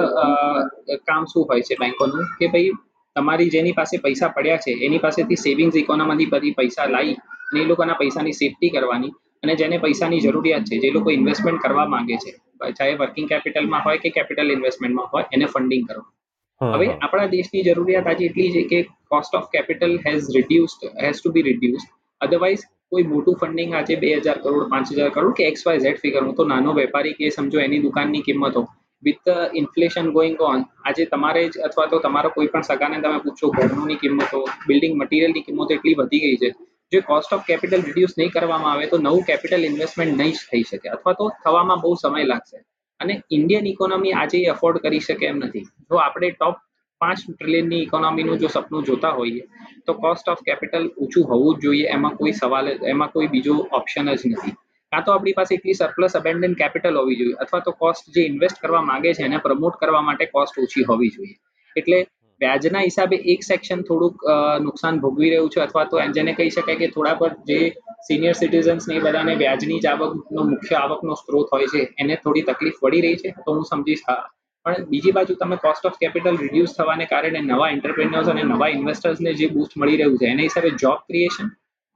કામ શું હોય છે બેંકોનું? કે ભાઈ તમારી જેની પાસે પૈસા પડ્યા છે એની પાસેથી સેવિંગ્સ ઇકોનોમીમાંથી બધી પૈસા લાવી અને એ લોકોના પૈસાની સેફટી કરવાની અને જેને પૈસાની જરૂરિયાત છે જે લોકો ઇન્વેસ્ટમેન્ટ કરવા માંગે છે ચાહે વર્કિંગ કેપિટલમાં હોય કે કેપિટલ ઇન્વેસ્ટમેન્ટમાં હોય એને ફંડિંગ કરો હવે આપણા દેશની જરૂરિયાત આજે એટલી છે કે cost of capital has reduced has to be reduced otherwise કોઈ મોટું ફંડિંગ આજે બે હજાર કરોડ પાંચ હજાર કરોડ કે એક્સ વાય ઝેડ ફિગર હું તો નાનો વેપારી કે સમજો એની દુકાનની કિંમતો વિથ ઇન્ફ્લેશન ગોઈંગ ઓન આજે તમારે જ અથવા તો તમારો કોઈ પણ સગાને તમે પૂછો ઘરનું કિંમતો બિલ્ડિંગ મટીરિયલની કિંમતો એટલી વધી ગઈ છે. જે કોસ્ટ ઓફ કેપિટલ રિડ્યુસ નહીં કરવામાં આવે તો નવું કેપિટલ ઇન્વેસ્ટમેન્ટ નહીં થઈ શકે અથવા તો થવામાં બહુ સમય લાગશે. અને ઇન્ડિયન ઇકોનોમી આજે અફોર્ડ કરી શકે એમ નથી. જો આપણે ટોપ પાંચ ટ્રિલિયનની ઇકોનોમીનું જો સપનું જોતા હોઈએ, તો કોસ્ટ ઓફ કેપિટલ ઊંચું હોવું જ જોઈએ, એમાં કોઈ સવાલ, એમાં કોઈ બીજો ઓપ્શન જ નથી. કાં તો આપણી પાસે એટલી સરપ્લસ અબેન્ડન કેપિટલ હોવી જોઈએ, અથવા તો કોસ્ટ જે ઇન્વેસ્ટ કરવા માંગે છે એને પ્રમોટ કરવા માટે કોસ્ટ ઓછી હોવી જોઈએ. એટલે વ્યાજના હિસાબે એક સેક્શન થોડુંક નુકસાન ભોગવી રહ્યું છે, અથવા તો જેને કહી શકાય કે થોડા પર જે સિનિયર સિટીઝન્સ ને બધાને વ્યાજની જ આવકનો મુખ્ય આવકનો સ્ત્રોત હોય છે, એને થોડી તકલીફ પડી રહી છે, તો હું સમજીશ હા. પણ બીજી બાજુ તમે કોસ્ટ ઓફ કેપિટલ રિડ્યુસ થવાને કારણે નવા એન્ટરપ્રેન્યોર્સ અને નવા ઇન્વેસ્ટર્સને જે બૂસ્ટ મળી રહ્યું છે, એના હિસાબે job creation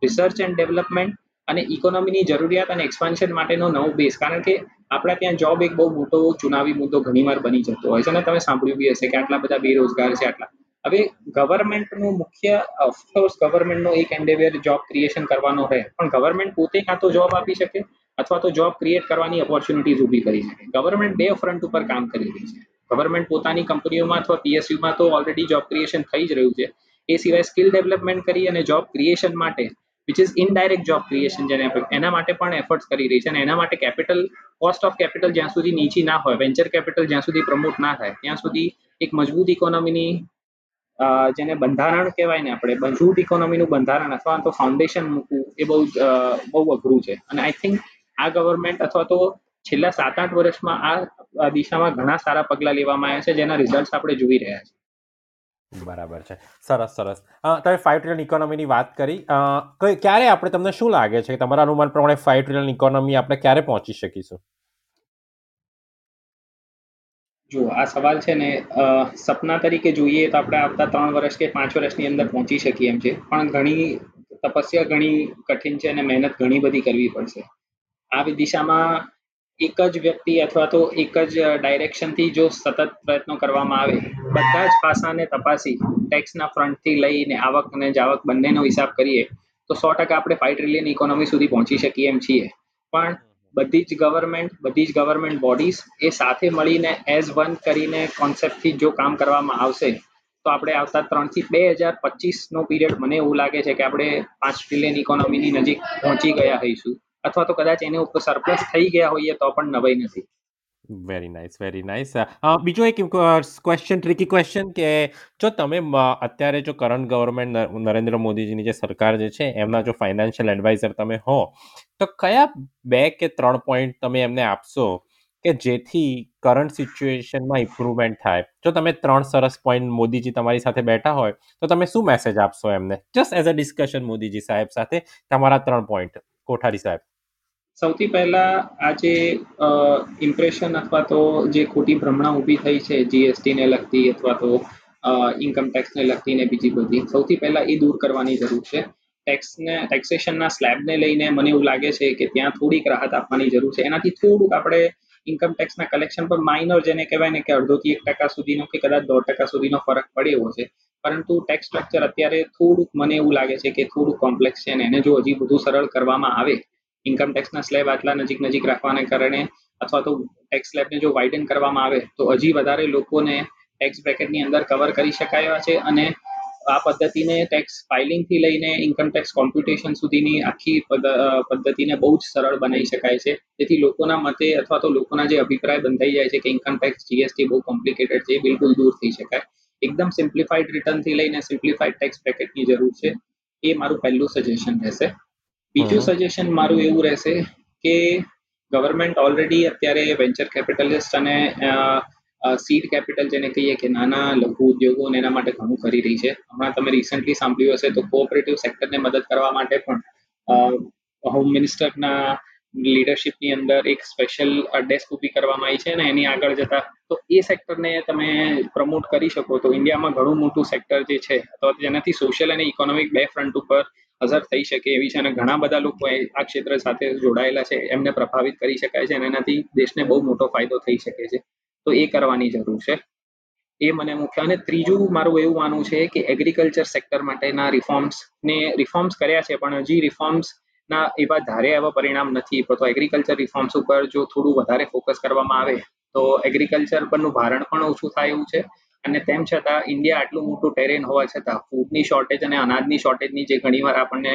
research and development અને ઇકોનોમીની જરૂરિયાત અને એક્સપાન્શન માટેનો નવો બેઝ કારણ કે આપણા ત્યાં જોબ એક બહુ મોટો ચુનાવી મુદ્દો ઘણીવાર બની જતો હોય છે અને તમે સાંભળ્યું બી હશે કે આટલા બધા બેરોજગાર છે, આટલા. હવે ગવર્મેન્ટનું મુખ્ય ઓફકોર્સ ગવર્મેન્ટનો એક એન્ડેવેર જોબ ક્રિએશન કરવાનો રહે. પણ ગવર્મેન્ટ પોતે કાં તો જોબ આપી શકે અથવા તો જોબ ક્રિએટ કરવાની ઓપોર્ચ્યુનિટીઝ ઊભી કરી શકે. ગવર્મેન્ટ બે ફ્રન્ટ ઉપર કામ કરી રહી છે. ગવર્મેન્ટ પોતાની કંપનીઓમાં અથવા પીએસયુમાં તો ઓલરેડી જોબ ક્રિએશન થઈ જ રહ્યું છે. એ સિવાય સ્કિલ ડેવલપમેન્ટ કરી અને જોબ ક્રિએશન માટે which is indirect job creation જેને એના માટે પણ એફર્ટ્સ કરી રહી છે અને એના માટે કેપિટલ કોસ્ટ ઓફ કેપિટલ જ્યાં સુધી નીચી ના હોય વેન્ચર કેપિટલ જ્યાં સુધી પ્રમોટ ના થાય, ત્યાં સુધી એક મજબૂત ઇકોનોમીની જેને બંધારણ કહેવાય ને આપણે, મજબૂત ઇકોનોમીનું બંધારણ અથવા તો ફાઉન્ડેશન મૂકવું એ બહુ બહુ અઘરું છે. અને આઈ થિંક આ ગવર્મેન્ટ અથવા તો છેલ્લા સાત આઠ વર્ષમાં આ દિશામાં ઘણા સારા પગલા લેવામાં આવ્યા છે જેના રિઝલ્ટ આપણે જોઈ રહ્યા છીએ. બરાબર છે. સરસ સરસ. તમે ફાઈવ ટ્રિલિયન ઇકોનોમીની વાત કરી. ક્યારે આપણે તમને શું લાગે છે તમારા અનુમાન પ્રમાણે ફાઈવ ટ્રિલિયન ઇકોનોમી આપણે ક્યારે પહોંચી શકીશું? જો, આ સવાલ છે ને સપના તરીકે જોઈએ તો આપણે આવતા ત્રણ વર્ષ કે પાંચ વર્ષની અંદર પહોંચી શકીએ એમ છે. પણ ઘણી તપસ્યા ઘણી કઠિન છે અને મહેનત ઘણી બધી કરવી પડશે. આ દિશામાં એક જ વ્યક્તિ અથવા તો એક જ ડાયરેક્શનથી જો સતત પ્રયત્નો કરવામાં આવે, બધા જ પાસાને તપાસી ટેક્સના ફ્રન્ટથી લઈને આવક અને જાવક બંનેનો હિસાબ કરીએ, તો સો ટકા આપણે ફાઈવ ટ્રિલિયન ઇકોનોમી સુધી પહોંચી શકીએ એમ છીએ. પણ બધી જ ગવર્મેન્ટ બધી જ ગવર્મેન્ટ બોડીઝ એ સાથે મળીને એઝ વન કરીને કોન્સેપ્ટથી જો કામ કરવામાં આવશે, તો આપણે આવતા ત્રણથી બે હજાર પચીસનો પીરિયડ મને એવું લાગે છે કે આપણે પાંચ ટ્રિલિયન ઇકોનોમીની નજીક પહોંચી ગયા હોઈશું. અથવા તો કદાચ એને ઉપર સરપ્લસ થઈ ગયા હોઈએ તો પણ નવાઈ નથી. વેરી નાઇસ વેરી નાઇસ બીજો એક ક્વેશ્ચન ટ્રિકી ક્વેશ્ચન કે જો તમે અત્યારે જો કરંટ ગવર્મેન્ટ નરેન્દ્ર મોદીજીની જે સરકાર જે છે, એમના જો ફાઇનાન્શિયલ એડવાઇઝર તમે હો, તો કયા બે કે ત્રણ પોઈન્ટ તમે એમને આપશો કે જેથી કરંટ સિચ્યુએશનમાં ઇમ્પ્રુવમેન્ટ થાય? જો તમે ત્રણ સરસ પોઈન્ટ મોદીજી તમારી સાથે બેઠા હોય, તો તમે શું મેસેજ આપશો એમને? Just as a discussion Modiji સાહેબ સાથે, તમારા ત્રણ પોઈન્ટ કોઠારી સાહેબ. સૌથી પહેલા આ જે ઇમ્પ્રેશન અથવા તો જે ખોટી ભ્રમણા ઊભી થઈ છે જીએસટીને લગતી અથવા તો ઇન્કમ ટેક્સને લગતી ને બીજી બધી, સૌથી પહેલા એ દૂર કરવાની જરૂર છે. ટેક્સને ટેક્સેશનના સ્લેબને લઈને મને એવું લાગે છે કે ત્યાં થોડીક રાહત આપવાની જરૂર છે. એનાથી થોડુંક આપણે ઇન્કમ ટેક્સના કલેક્શન પર માઇનર જેને કહેવાય ને કે અડધોથી એક ટકા સુધીનો કે કદાચ દોઢ ટકા સુધીનો ફરક પડે એવો છે. પરંતુ ટેક્સ સ્ટ્રક્ચર અત્યારે થોડુંક મને એવું લાગે છે કે થોડુંક કોમ્પ્લેક્સ છે અને એને જો હજી બધું સરળ કરવામાં આવે ઇન્કમ ટેક્સના સ્લેબ આટલા નજીક નજીક રાખવાને કારણે અથવા તો ટેક્સ સ્લેબને જો વાઇડન કરવામાં આવે, તો હજી વધારે લોકોને ટેક્સ બ્રેકેટની અંદર કવર કરી શકાય છે અને આ પદ્ધતિને ટેક્સ ફાઇલિંગથી લઈને ઇન્કમ ટેક્સ કોમ્પ્યુટેશન સુધીની આખી પદ્ધતિને બહુ જ સરળ બનાવી શકાય છે. જેથી લોકોના મતે અથવા તો લોકોના જે અભિપ્રાય બંધાઈ જાય છે કે ઇન્કમ ટેક્સ જીએસટી બહુ કોમ્પ્લિકેટેડ છે, એ બિલકુલ દૂર થઈ શકાય. એકદમ સિમ્પ્લિફાઈડ રિટર્નથી લઈને સિમ્પ્લિફાઈડ ટેક્સ પેકેટની જરૂર છે, એ મારું પહેલું સજેશન રહેશે. બીજું સજેશન મારું એવું રહેશે કે ગવર્મેન્ટ ઓલરેડી અત્યારે વેન્ચર કેપિટલિસ્ટ અને સીડ કેપિટલ જેને કહીએ કે નાના લઘુ ઉદ્યોગો એના માટે ઘણું કરી રહી છે. હમણાં તમે રિસન્ટલી સાંભળ્યું હશે તો કોઓપરેટિવ સેક્ટરને મદદ કરવા માટે પણ હોમ મિનિસ્ટરના લીડરશિપની અંદર એક સ્પેશિયલ ડેસ્ક ઊભી કરવામાં આવી છે અને એની આગળ જતા. તો એ સેક્ટરને તમે પ્રમોટ કરી શકો. તો ઇન્ડિયામાં ઘણું મોટું સેક્ટર જે છે અથવા જેનાથી સોશિયલ અને ઇકોનોમિક બે ફ્રન્ટ ઉપર અસર થઈ શકે એવી છે અને ઘણા બધા લોકો આ ક્ષેત્ર સાથે જોડાયેલા છે, એમને પ્રભાવિત કરી શકાય છે અને એનાથી દેશને બહુ મોટો ફાયદો થઈ શકે છે. તો એ કરવાની જરૂર છે. એ મને મુખ્ય અને ત્રીજું મારું એવું માનવું છે કે એગ્રીકલ્ચર સેક્ટર માટેના રિફોર્મ્સ ને રિફોર્મ્સ કર્યા છે, પણ હજી રિફોર્મ્સ ના એવા ધારે એવા પરિણામ નથી. તો એગ્રીકલ્ચર રિફોર્મ્સ ઉપર જો થોડું વધારે ફોકસ કરવામાં આવે, તો એગ્રીકલ્ચર પરનું ભારણ પણ ઓછું થાય એવું છે. અને તેમ છતાં ઇન્ડિયા આટલું મોટું ટેરેન હોવા છતાં ફૂડની શોર્ટેજ અને અનાજની શોર્ટેજની જે ઘણીવાર આપણને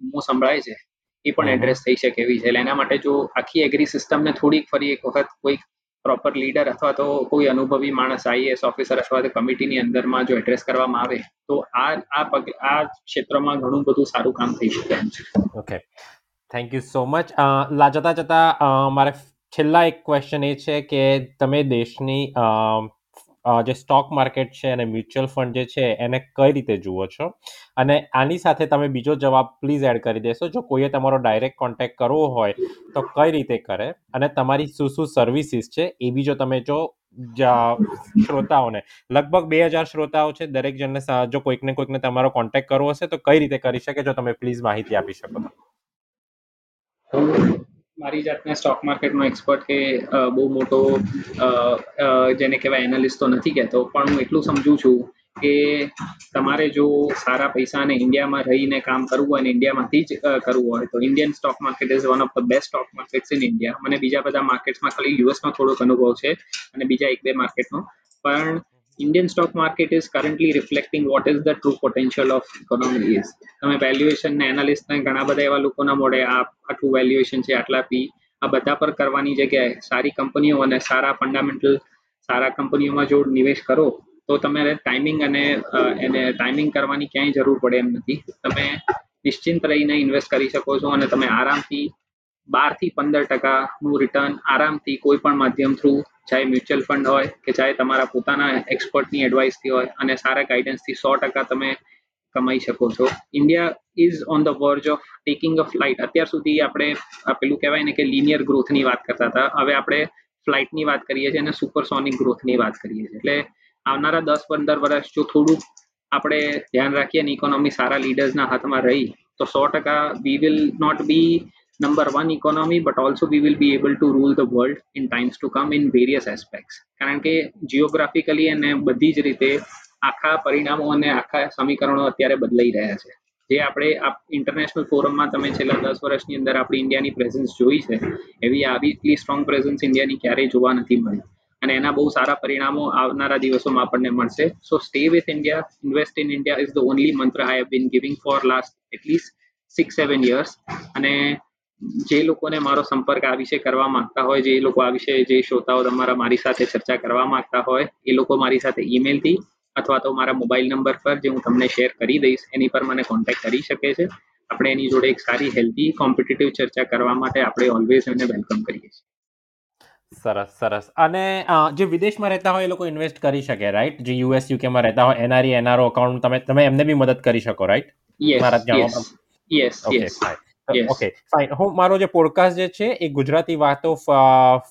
હું સંભળાય છે એ પણ એડ્રેસ થઈ શકે એવી છે. એટલે એના માટે જો આખી એગ્રી સિસ્ટમને થોડીક ફરી એક વખત કોઈક પ્રોપર લીડર અથવા તો કોઈ અનુભવી માણસ આઈએસ ઓફિસર અથવા તો કમિટીની અંદરમાં જો એડ્રેસ કરવામાં આવે તો આ આ પગ આ ક્ષેત્રમાં ઘણું બધું સારું કામ થઈ શકે એમ છે. Okay thank you so much જતા જતા મારે છેલ્લા એક ક્વેશ્ચન એ છે કે તમે દેશની જે સ્ટોક માર્કેટ છે અને મ્યુચ્યુઅલ ફંડ જે છે, એને કઈ રીતે જુઓ છો? અને આની સાથે તમે બીજો જવાબ પ્લીઝ એડ કરી દેશો. જો કોઈએ તમારો ડાયરેક્ટ કોન્ટેક્ટ કરવો હોય, તો કઈ રીતે કરે? અને તમારી શું શું સર્વિસીસ છે? એ બી જો તમે જો શ્રોતાઓને. લગભગ બે હજાર શ્રોતાઓ છે, દરેક જણને જો કોઈકને કોઈકને તમારો કોન્ટેક્ટ કરવો હશે, તો કઈ રીતે કરી શકે, જો તમે પ્લીઝ માહિતી આપી શકો મારી જાતને સ્ટોક માર્કેટનો એક્સપર્ટ કે બહુ મોટો જેને કહેવાય એનાલિસ્ટ તો નથી કહેતો, પણ હું એટલું સમજુ છું કે તમારે જો સારા પૈસાને ઇન્ડિયામાં રહીને કામ કરવું હોય અને ઇન્ડિયામાંથી જ કરવું હોય, તો Indian stock market is one of the best stock markets in India મને બીજા બધા માર્કેટ્સમાં ખાલી યુએસમાં થોડોક અનુભવ છે અને બીજા એક બે માર્કેટનો પણ Indian stock market is currently reflecting what is the true potential of economy is. તમે વેલ્યુએશન ને એનાલિસ્ટ ને ઘણા બધા એવા લોકોના મોડે આ આટલું વેલ્યુએશન છે, આટલા પી આ બધા પર કરવાની જગ્યાએ સારી કંપનીઓ અને સારા ફંડામેન્ટલ સારા કંપનીઓમાં જો નિવેશ કરો, તો તમારે ટાઈમિંગ અને એને ટાઈમિંગ કરવાની ક્યાંય જરૂર પડે એમ નથી. તમે નિશ્ચિંત રહીને ઇન્વેસ્ટ કરી શકો છો અને તમે આરામથી બારથી પંદર ટકાનું રિટર્ન આરામથી કોઈ પણ માધ્યમ થ્રુ ચાહે મ્યુચ્યુઅલ ફંડ હોય કે ચાહે તમારા પોતાના એક્સપર્ટની એડવાઇસથી હોય અને સારા ગાઈડન્સથી સો ટકા તમે કમાઈ શકો છો. India is on the verge of taking a flight અત્યાર સુધી આપણે પેલું કહેવાય ને કે લિનિયર ગ્રોથની વાત કરતા હતા. હવે આપણે ફ્લાઇટની વાત કરીએ છીએ અને સુપરસોનિક ગ્રોથની વાત કરીએ છીએ. એટલે આવનારા દસ પંદર વર્ષ જો થોડુંક આપણે ધ્યાન રાખીએ અને ઇકોનોમી સારા લીડર્સના હાથમાં રહી, તો સો ટકા we will not be number one, economy, but also we will be able to rule the world in times to come in various aspects. કારણ કે જીઓગ્રાફિકલી અને બધી જ રીતે આખા પરિણામો અને આખા સમીકરણો અત્યારે બદલાઈ રહ્યા છે. જે આપણે ઇન્ટરનેશનલ ફોરમમાં તમે છેલ્લા દસ વર્ષની અંદર આપણી ઇન્ડિયાની પ્રેઝન્સ જોઈ છે, એવી આવી સ્ટ્રોંગ પ્રેઝન્સ ઇન્ડિયાની ક્યારેય જોવા નથી મળી. અને એના બહુ સારા પરિણામો આવનારા દિવસોમાં આપણને મળશે. So stay with India invest in India is the only mantra I have been giving for last at least six seven years અને જે લોકોને મારો સંપર્ક આ વિશે કરવા માંગતા હોય જે લોકો આ વિશે જે શ્રોતાઓ તમારા મારી સાથે ચર્ચા કરવા માંગતા હોય એ લોકો મારી સાથે ઈમેલથી અથવા તો મારા મોબાઈલ નંબર પર જે હું તમને શેર કરી દઈશ એની પર મને કોન્ટેક્ટ કરી શકે છે. આપણે એની જોડે એક સારી હેલ્ધી કોમ્પિટિટિવ ચર્ચા કરવા માટે આપણે ઓલવેઝ એને વેલકમ કરીએ છીએ. સરસ સરસ. અને જે વિદેશમાં રહેતા હોય એ લોકો ઇન્વેસ્ટ કરી શકે રાઈટ જે યુએસ યુકેમાં રહેતા હોય એનઆરઈ એનઆરઓ અકાઉન્ટ તમે તમે એમને બી મદદ કરી શકો right yes yes yes yes okay fine હું, મારો જે પોડકાસ્ટ જે છે, એ ગુજરાતી વાતો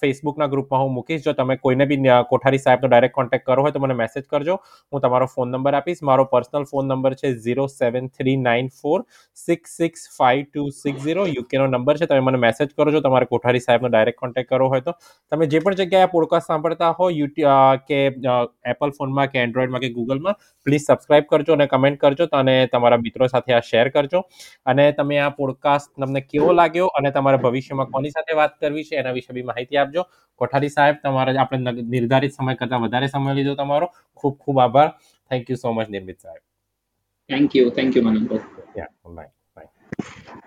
ફેસબુકના ગ્રુપમાં હું મૂકીશ. જો તમે કોઈને બી કોઠારી સાહેબનો ડાયરેક્ટ કોન્ટેક્ટ કરો હોય તો મને મેસેજ કરજો. હું તમારો ફોન નંબર આપીશ. મારો પર્સનલ ફોન નંબર છે zero seven three nine four six six five two six zero યુકેનો નંબર છે. તમે મને મેસેજ કરજો તમારે કોઠારી સાહેબનો ડાયરેક્ટ કોન્ટેક્ટ કરવો હોય તો. તમે જે પણ જગ્યાએ પોડકાસ્ટ સાંભળતા હો યુટ્યુબ કે એપલ ફોનમાં કે એન્ડ્રોઈડમાં કે ગૂગલમાં પ્લીઝ સબસ્ક્રાઇબ કરજો અને કમેન્ટ કરજો અને તમારા મિત્રો સાથે આ શેર કરજો. અને તમે આ પોડકાસ્ટ તમને કેવો લાગ્યો અને તમારે ભવિષ્યમાં કોની સાથે વાત કરવી છે એના વિશે બી માહિતી આપજો. કોઠારી સાહેબ તમારે આપણે નિર્ધારિત સમય કરતા વધારે સમય લીધો તમારો. ખૂબ ખૂબ આભાર. Thank you so much Nirmit સાહેબ. Thank you thank you Manoj bye bye